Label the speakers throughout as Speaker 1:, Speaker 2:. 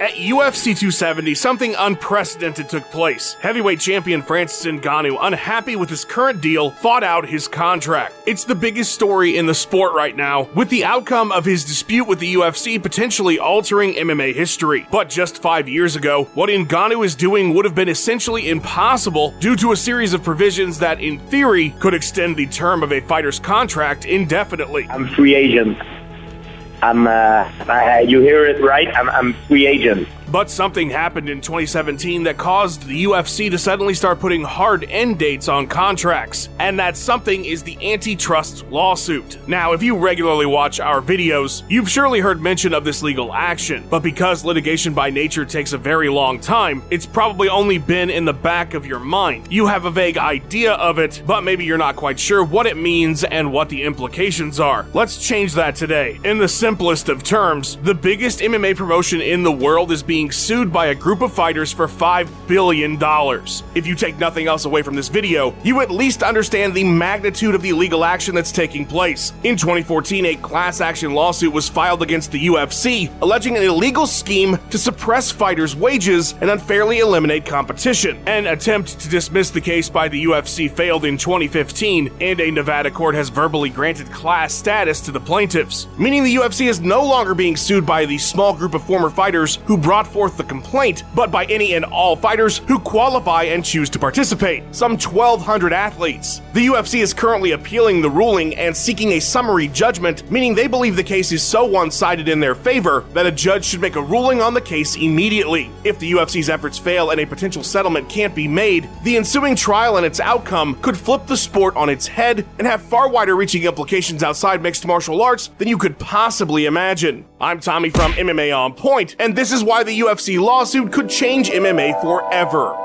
Speaker 1: At UFC 270, something unprecedented took place. Heavyweight champion Francis Ngannou, unhappy with his current deal, fought out his contract. It's the biggest story in the sport right now, with the outcome of his dispute with the UFC potentially altering MMA history. But just five years ago, what Ngannou is doing would have been essentially impossible due to a series of provisions that, in theory, could extend the term of a fighter's contract indefinitely.
Speaker 2: I'm free agent. I'm, uh, I, you hear it right? I'm, I'm free agent.
Speaker 1: But something happened in 2017 that caused the UFC to suddenly start putting hard end dates on contracts. And that something is the antitrust lawsuit. Now, if you regularly watch our videos, you've surely heard mention of this legal action. But because litigation by nature takes a very long time, it's probably only been in the back of your mind. You have a vague idea of it, but maybe you're not quite sure what it means and what the implications are. Let's change that today. In the simplest of terms, the biggest MMA promotion in the world is being being sued by a group of fighters for $5 billion. If you take nothing else away from this video, you at least understand the magnitude of the legal action that's taking place. In 2014, a class action lawsuit was filed against the UFC, alleging an illegal scheme to suppress fighters' wages and unfairly eliminate competition. An attempt to dismiss the case by the UFC failed in 2015, and a Nevada court has verbally granted class status to the plaintiffs, meaning the UFC is no longer being sued by the small group of former fighters who brought forth the complaint, but by any and all fighters who qualify and choose to participate, some 1,200 athletes. The UFC is currently appealing the ruling and seeking a summary judgment, meaning they believe the case is so one sided in their favor that a judge should make a ruling on the case immediately. If the UFC's efforts fail and a potential settlement can't be made, the ensuing trial and its outcome could flip the sport on its head and have far wider reaching implications outside mixed martial arts than you could possibly imagine. I'm Tommy from MMA On Point, and this is why the UFC lawsuit could change MMA forever.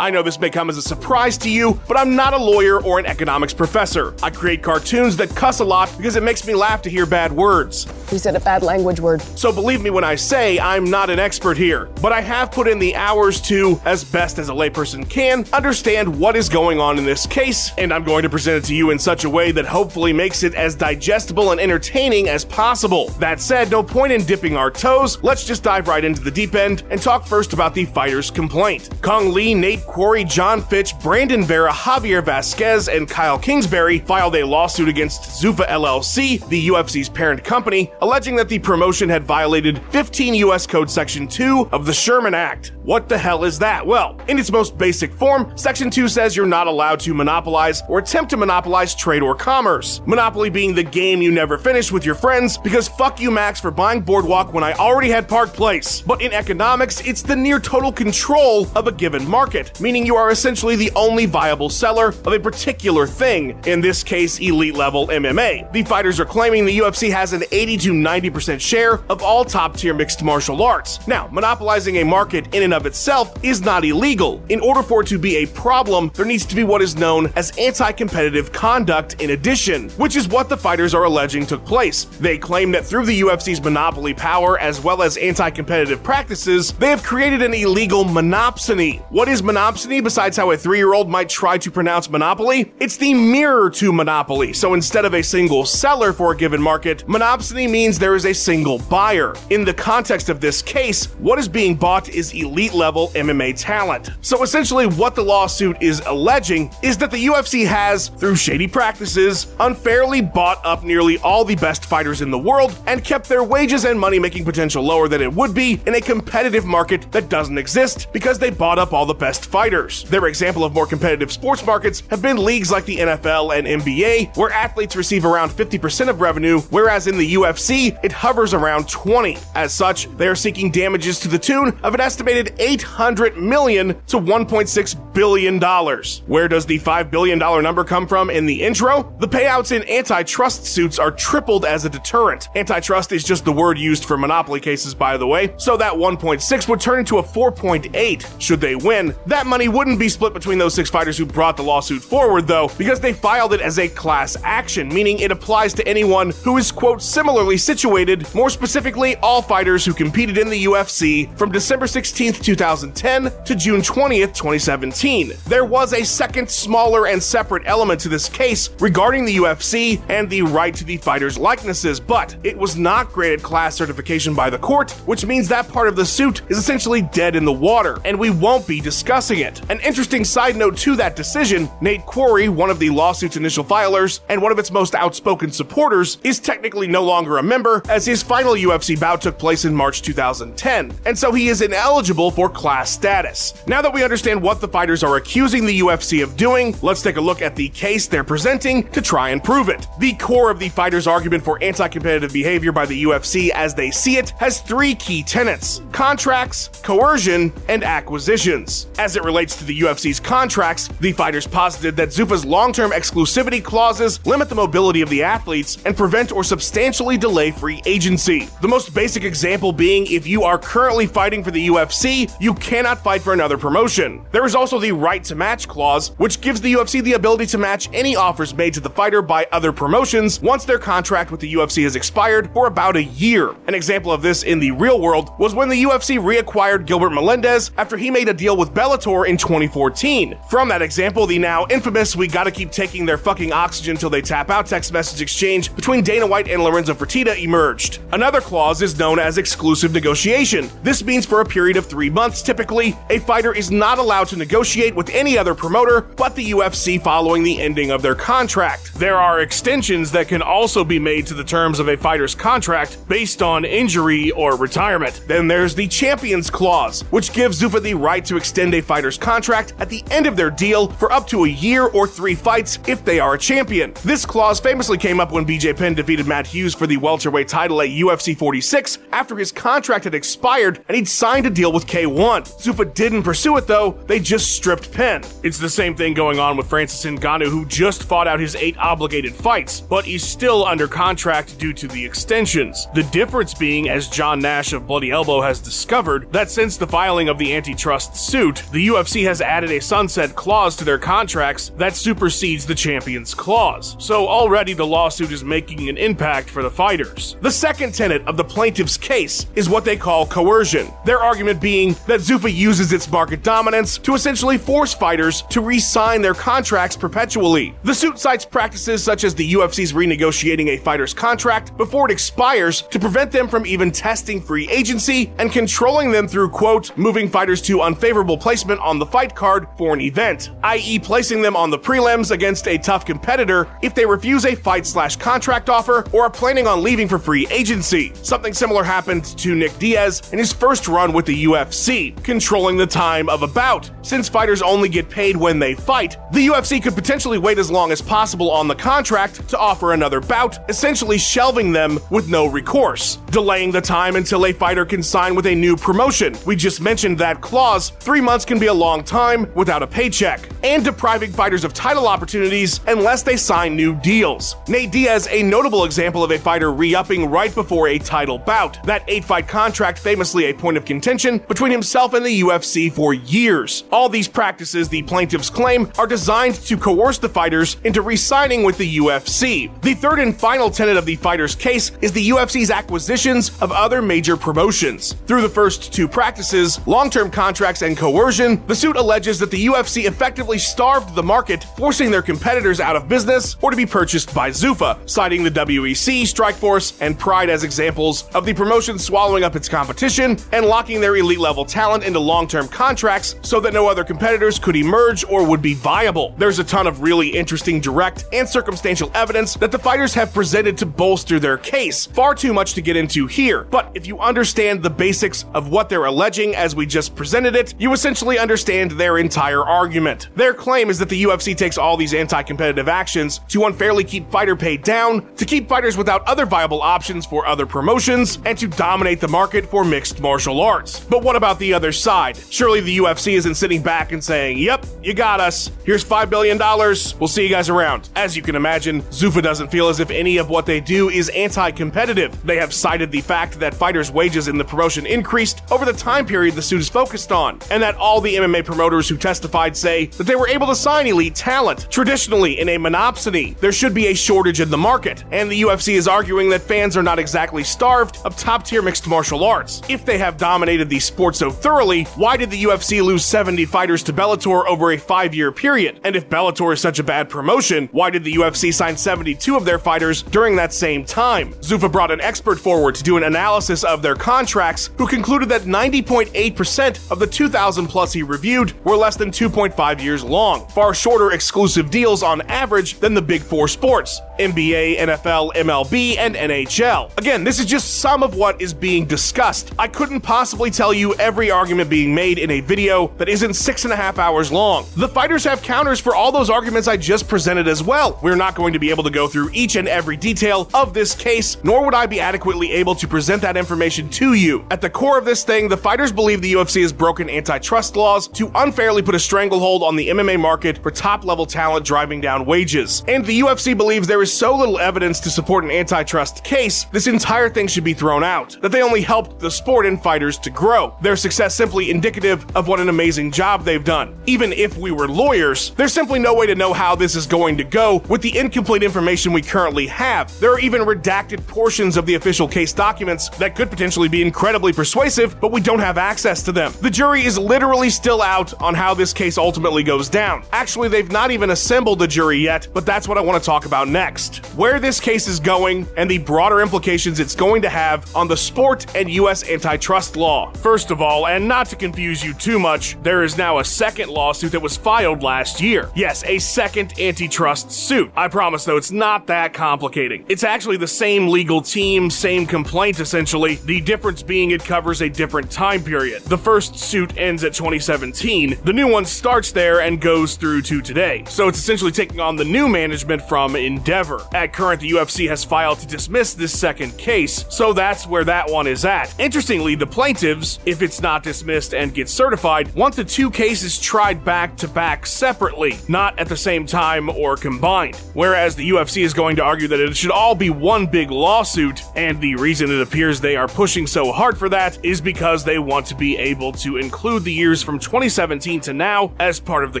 Speaker 1: I know this may come as a surprise to you, but I'm not a lawyer or an economics professor. I create cartoons that cuss a lot because it makes me laugh to hear bad words.
Speaker 3: You said a bad language word.
Speaker 1: So believe me when I say I'm not an expert here, but I have put in the hours to, as best as a layperson can, understand what is going on in this case, and I'm going to present it to you in such a way that hopefully makes it as digestible and entertaining as possible. That said, no point in dipping our toes, let's just dive right into the deep end and talk first about the fighter's complaint. Cung Le, Nate Quarry, John Fitch, Brandon Vera, Javier Vazquez, and Kyle Kingsbury filed a lawsuit against Zuffa LLC, the UFC's parent company, alleging that the promotion had violated 15 U.S. Code Section 2 of the Sherman Act. What the hell is that? Well, in its most basic form, Section 2 says you're not allowed to monopolize or attempt to monopolize trade or commerce. Monopoly being the game you never finish with your friends because fuck you, Max, for buying Boardwalk when I already had Park Place. But in economics, it's the near total control of a given market meaning you are essentially the only viable seller of a particular thing, in this case, elite level MMA. The fighters are claiming the UFC has an 80 to 90% share of all top tier mixed martial arts. Now, monopolizing a market in and of itself is not illegal. In order for it to be a problem, there needs to be what is known as anti competitive conduct in addition, which is what the fighters are alleging took place. They claim that through the UFC's monopoly power as well as anti competitive practices, they have created an illegal monopsony. What is monopsony? besides how a three year old might try to pronounce monopoly, it's the mirror to monopoly. So instead of a single seller for a given market, monopsony means there is a single buyer. In the context of this case, what is being bought is elite level MMA talent. So essentially, what the lawsuit is alleging is that the UFC has, through shady practices, unfairly bought up nearly all the best fighters in the world and kept their wages and money making potential lower than it would be in a competitive market that doesn't exist because they bought up all the best fighters. Their example of more competitive sports markets have been leagues like the NFL and NBA, where athletes receive around 50% of revenue, whereas in the UFC, it hovers around 20. As such, they are seeking damages to the tune of an estimated 800 million to 1.6 billion dollars. Where does the 5 billion dollar number come from in the intro? The payouts in antitrust suits are tripled as a deterrent. Antitrust is just the word used for monopoly cases, by the way, so that 1.6 would turn into a 4.8 should they win. That money wouldn't be split between those six fighters who brought the lawsuit forward, though, because they filed it as a class action, meaning it applies to anyone who is, quote, similarly situated, more specifically, all fighters who competed in the UFC from December 16th, 2010 to June 20th, 2017. There was a second, smaller, and separate element to this case regarding the UFC and the right to the fighters' likenesses, but it was not granted class certification by the court, which means that part of the suit is essentially dead in the water, and we won't be discussing it. An interesting side note to that decision Nate Quarry, one of the lawsuit's initial filers and one of its most outspoken supporters, is technically no longer a member, as his final UFC bout took place in March 2010, and so he is ineligible for class status. Now that we understand what the fighters are accusing the UFC of doing, let's take a look at the case they're presenting to try and prove it. The core of the fighters' argument for anti competitive behavior by the UFC as they see it has three key tenets contracts, coercion, and acquisitions. As it relates to the UFC's contracts, the fighters posited that Zuffa's long term exclusivity clauses limit the mobility of the athletes and prevent or substantially delay free agency. The most basic example being if you are currently fighting for the UFC, you cannot fight for another promotion. There is also the right to match clause, which gives the UFC the ability to match any offers made to the fighter by other promotions once their contract with the UFC has expired for about a year. An example of this in the real world was when the UFC reacquired Gilbert Melendez after he made a deal with Bellator in 2014. From that example, the now infamous we gotta keep taking their fucking oxygen till they tap out text message exchange between Dana White and Lorenzo Fertitta emerged. Another clause is known as exclusive negotiation. This means for a period of three months, typically, a fighter is not allowed to negotiate with any other promoter but the UFC following the ending of their contract. There are extensions that can also be made to the terms of a fighter's contract based on injury or retirement. Then there's the Champions Clause, which gives Zuffa the right to extend a fighter's contract at the end of their deal for up to a year or three fights if they are a champion. This clause famously came up when BJ Penn defeated Matt Hughes for the welterweight title at UFC 46 after his contract had expired and he'd signed a deal with K1. Zuffa didn't pursue it though, they just stripped Penn. It's the same thing going on with Francis Ngannou, who just fought out his eight obligated fights, but he's still under contract due to the extensions. The difference being, as John Nash of Bloody Elbow has discovered, that since the filing of the antitrust suit, the UFC has added a sunset clause to their contracts that supersedes the Champions Clause. So already the lawsuit is making an impact for the fighters. The second tenet of the plaintiff's case is what they call coercion. Their argument being that Zuffa uses its market dominance to essentially force fighters to re sign their contracts perpetually. The suit cites practices such as the UFC's renegotiating a fighter's contract before it expires to prevent them from even testing free agency and controlling them through, quote, moving fighters to unfavorable placement on the fight card for an event, i.e., placing them on the prelims against a tough competitor if they refuse a fight slash contract offer or are planning on leaving for free agency. Something similar happened to Nick Diaz in his first run with the UFC, controlling the time of a bout. Since fighters only get paid when they fight, the UFC could potentially wait as long as possible on the contract to offer another bout, essentially shelving them with no recourse, delaying the time until a fighter can sign with a new promotion. We just mentioned that clause. Three months can be a long time without a paycheck, and depriving fighters of title opportunities unless they sign new deals. Nate Diaz, a notable example of a fighter re upping right before a title bout. That eight fight contract, famously a point of contention between himself and the UFC for years. All these practices, the plaintiffs claim, are designed to coerce the fighters into re signing with the UFC. The third and final tenet of the fighters' case is the UFC's acquisitions of other major promotions. Through the first two practices, long term contracts and coercion, the suit alleges that the UFC effectively starved the market, forcing their competitors out of business or to be purchased by Zuffa, citing the WEC, Strikeforce, and Pride as examples of the promotion swallowing up its competition and locking their elite level talent into long term contracts so that no other competitors could emerge or would be viable. There's a ton of really interesting direct and circumstantial evidence that the fighters have presented to bolster their case. Far too much to get into here, but if you understand the basics of what they're alleging as we just presented it, you essentially understand their entire argument. Their claim is that the UFC takes all these anti competitive actions to unfairly keep fighter pay down, to keep fighters without other viable options for other promotions, and to dominate the market for mixed martial arts. But what about the other side? Surely the UFC isn't sitting back and saying, Yep, you got us. Here's $5 billion. We'll see you guys around. As you can imagine, Zuffa doesn't feel as if any of what they do is anti competitive. They have cited the fact that fighters' wages in the promotion increased over the time period the suit is focused on, and that all the MMA promoters who testified say that they were able to sign elite talent. Traditionally, in a monopsony, there should be a shortage in the market, and the UFC is arguing that fans are not exactly starved of top tier mixed martial arts. If they have dominated the sports sport so thoroughly, why did the UFC lose 70 fighters to Bellator over a five year period? And if Bellator is such a bad promotion, why did the UFC sign 72 of their fighters during that same time? Zuffa brought an expert forward to do an analysis of their contracts, who concluded that 90.8% of the 2,000 plus he reviewed were less than 2.5 years long, far shorter exclusive deals on average than the big four sports NBA, NFL, MLB, and NHL. Again, this is just some of what is being discussed. I couldn't possibly tell you every argument being made in a video that isn't six and a half hours long. The fighters have counters for all those arguments I just presented as well. We're not going to be able to go through each and every detail of this case, nor would I be adequately able to present that information to you. At the core of this thing, the fighters believe the UFC has broken antitrust laws to unfairly put a stranglehold on the MMA market for top level talent driving down wages. And the UFC believes there is so little evidence to support an antitrust case, this entire thing should be thrown out. That they only helped the sport and fighters to grow. Their success simply indicative of what an amazing job they've done. Even if we were lawyers, there's simply no way to know how this is going to go with the incomplete information we currently have. There are even redacted portions of the official case documents that could potentially be incredibly persuasive, but we don't have access to them. The jury is literally still out on how this case ultimately goes down. Actually, they've not even assembled the jury yet, but that's what I want to talk about next. Where this case is going and the broader implications it's going to have on the sport and U.S. antitrust law. First of all, and not to confuse you too much, there is now a second lawsuit that was filed last year. Yes, a second antitrust suit. I promise though, it's not that complicating. It's actually the same legal team, same complaint essentially, the difference being it covers a different time period. The first suit ends at 2017, the new one starts there and goes through to today. So it's essentially taking on the new management from Endeavor. At current, the UFC has filed to dismiss this second case, so that's where that one is at. Interestingly, the plaintiffs, if it's not dismissed and gets certified, want the two cases tried back to back separately, not at the same time or combined. Whereas the UFC is going to argue that it should all be one big lawsuit, and the reason it appears they are pushing so hard for that is because they want to be able to include the years from 2017 to now as part of the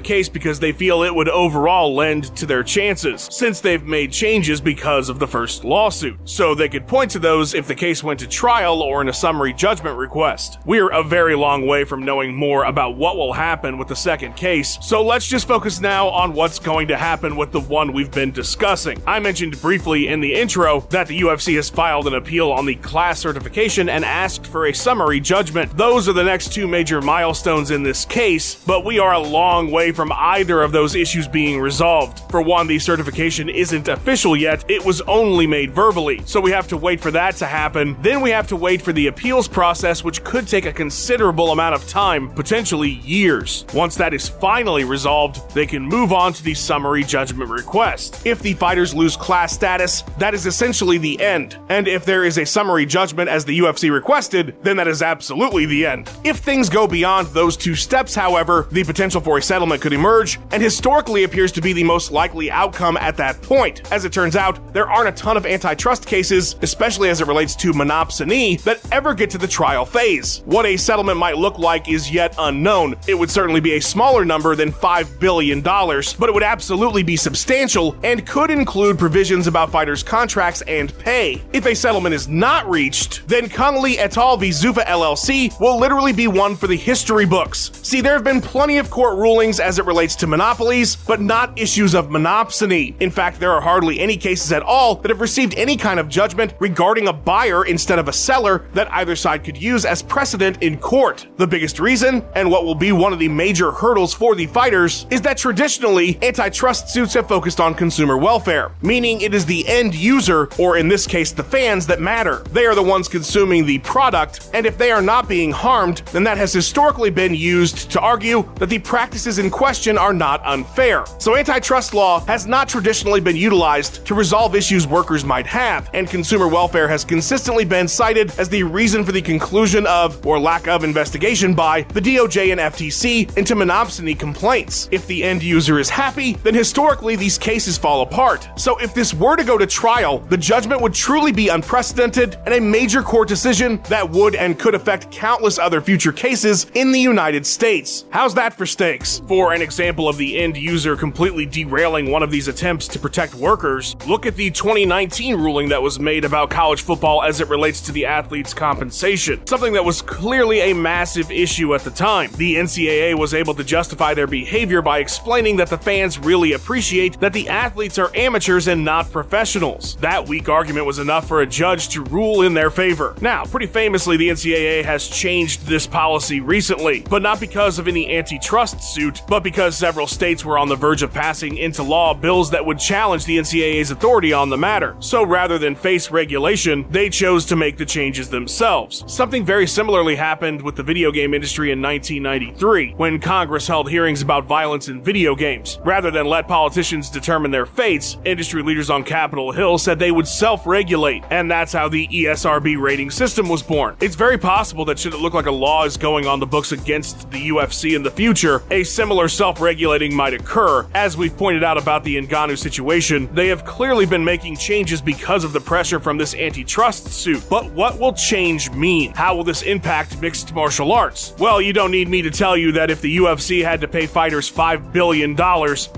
Speaker 1: case because they feel it would overall lend to their chances, since they've made changes because of the first lawsuit. So they could point to those if the case went to trial or in a summary judgment request. We're a very long way from knowing more about what will happen with the second case, so let's just focus now on what's going to happen with the one we've been discussing. I mentioned briefly in the intro that the UFC has filed an appeal on the class certification and asked for a summary judgment. Those are the next two major milestones in this case, but we are a long way from either of those issues being resolved. For one, the certification isn't official yet, it was only made verbally, so we have to wait for that to happen. Then we have to wait for the appeals process, which could take a considerable amount of time, potentially years. Once that is finally resolved, they can move on to the summary judgment request. If the fighters lose class status, that is essentially the end. And if there is a summary judgment as the UFC requested, then that is absolutely the end. If things go beyond those two steps, however, the potential for a settlement could emerge, and historically appears to be the most likely outcome at that point. As it turns out, there aren't a ton of antitrust cases, especially as it relates to monopsony, that ever get to the trial phase. What a settlement might look like is yet unknown. It would certainly be a smaller number than $5 billion, but it would absolutely be substantial and could include provisions about fighters' contracts and pay. If a settlement is not reached, then Le et al. v. Zuffa LLC will literally be one for the history books. See, there have been plenty of court rulings as it relates to monopolies, but not issues of monopsony. In fact, there are hardly any cases at all that have received any kind of judgment regarding a buyer instead of a seller that either side could use as precedent in court. The biggest reason, and what will be one of the major hurdles for the fighters, is that traditionally, antitrust suits have focused on consumer welfare, meaning it is the end user, or in this case, the fans, that matter. They are the ones consuming the product, and if they are not being harmed, then that has historically been used to argue that the practices in question are not unfair. So antitrust law has not traditionally been utilized to resolve issues workers might have, and consumer welfare has consistently been cited as the reason for the conclusion of, or lack of investigation by, the DOJ and FTC into monopsony complaints. If the end user is happy, then historically these cases fall apart. So if this were to go to trial, the judgment would truly be unprecedented and a major court decision that would and could affect countless other future cases in the United States. How's that for stakes? For an example of the end user completely derailing one of these attempts to protect workers. Look at the 2019 ruling that was made about college football as it relates to the athletes' compensation, something that was clearly a massive issue at the time. The NCAA was able to justify their behavior by explaining that the fans really appreciate that the athletes are amateurs and not professionals. That weak argument was enough for a judge to rule in their favor. Now, pretty famously, the NCAA has changed this policy recently, but not because of any antitrust suit, but because several states were on the verge of passing into law bills that would challenge the NCAA's authority on the matter. So rather than face regulation, they chose to make the changes themselves. Something very similarly happened with the video game industry in 1993, when Congress held hearings about violence in video games. Rather than let politicians determine their fates, industry leaders on Capitol Hill said they would self regulate, and that's how the ESRB rating system was born. It's very possible that should it look like a law is going on the books against the UFC in the future, a similar self regulating might occur. As we've pointed out about the Ngannou situation, they have clearly been making changes because of the pressure from this antitrust suit. But what will change mean? How will this impact mixed martial arts? Well, you don't need me to tell you that if the UFC had to pay fighters $5 billion,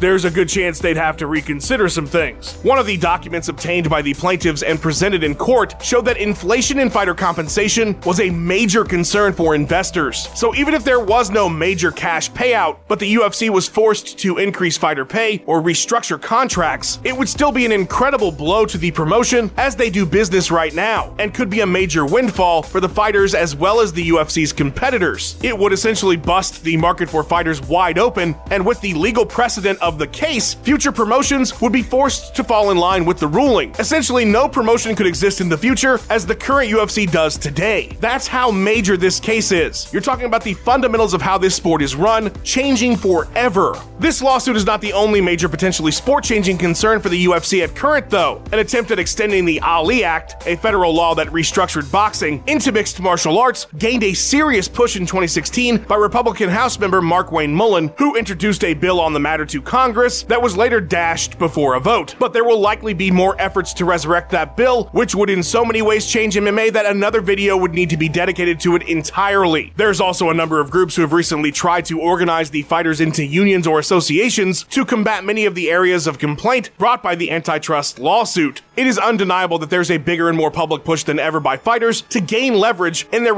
Speaker 1: there's a good chance they'd have to reconsider some things. One of the documents obtained by the plaintiffs and presented in court showed that inflation in fighter compensation was a major concern for investors. So even if there was no major cash payout, but the UFC was forced to increase fighter pay or restructure contracts, it would still be an incredible blow to the promotion as they do business right now, and could be a major windfall for the fighters as well as the UFC's competitors. It would essentially bust the market for fighters wide open, and with the legal precedent of the case, future promotions would be forced to fall in line with the ruling. Essentially, no promotion could exist in the future as the current UFC does today. That's how major this case is. You're talking about the fundamentals of how this sport is run, changing forever. This lawsuit is not the only major potentially sport changing concern for the UFC at current, though. An attempt at extending the Ali Act, a federal law that restructured boxing, into mixed martial arts, gained a serious push in 2016 by Republican House member Markwayne Mullin, who introduced a bill on the matter to Congress that was later dashed before a vote. But there will likely be more efforts to resurrect that bill, which would in so many ways change MMA that another video would need to be dedicated to it entirely. There's also a number of groups who have recently tried to organize the fighters into unions or associations to combat many of the areas of complaint brought by the antitrust lawsuit. It is undeniable that there's a bigger and more public push than ever by fighters to gain leverage in their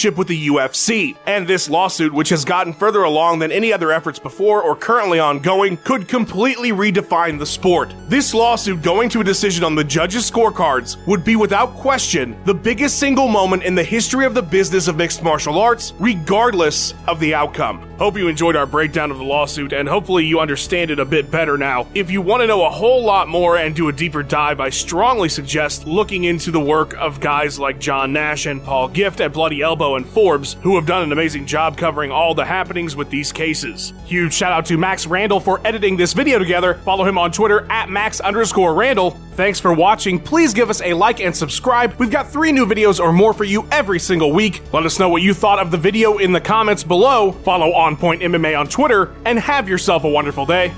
Speaker 1: relationship with the UFC. And this lawsuit, which has gotten further along than any other efforts before or currently ongoing, could completely redefine the sport. This lawsuit going to a decision on the judges' scorecards would be without question the biggest single moment in the history of the business of mixed martial arts, regardless of the outcome. Hope you enjoyed our breakdown of the lawsuit and hopefully you understand it a bit better now. If you want to know a whole lot more and do a deeper dive, I strongly suggest looking into the work of guys like John Nash and Paul Gift at Bloody Elbow and Forbes, who have done an amazing job covering all the happenings with these cases. Huge shout out to Max Randall for editing this video together. Follow him on Twitter at Max underscore Randall. Thanks for watching. Please give us a like and subscribe. We've got three new videos or more for you every single week. Let us know what you thought of the video in the comments below. Follow On Point MMA on Twitter and have yourself a wonderful day.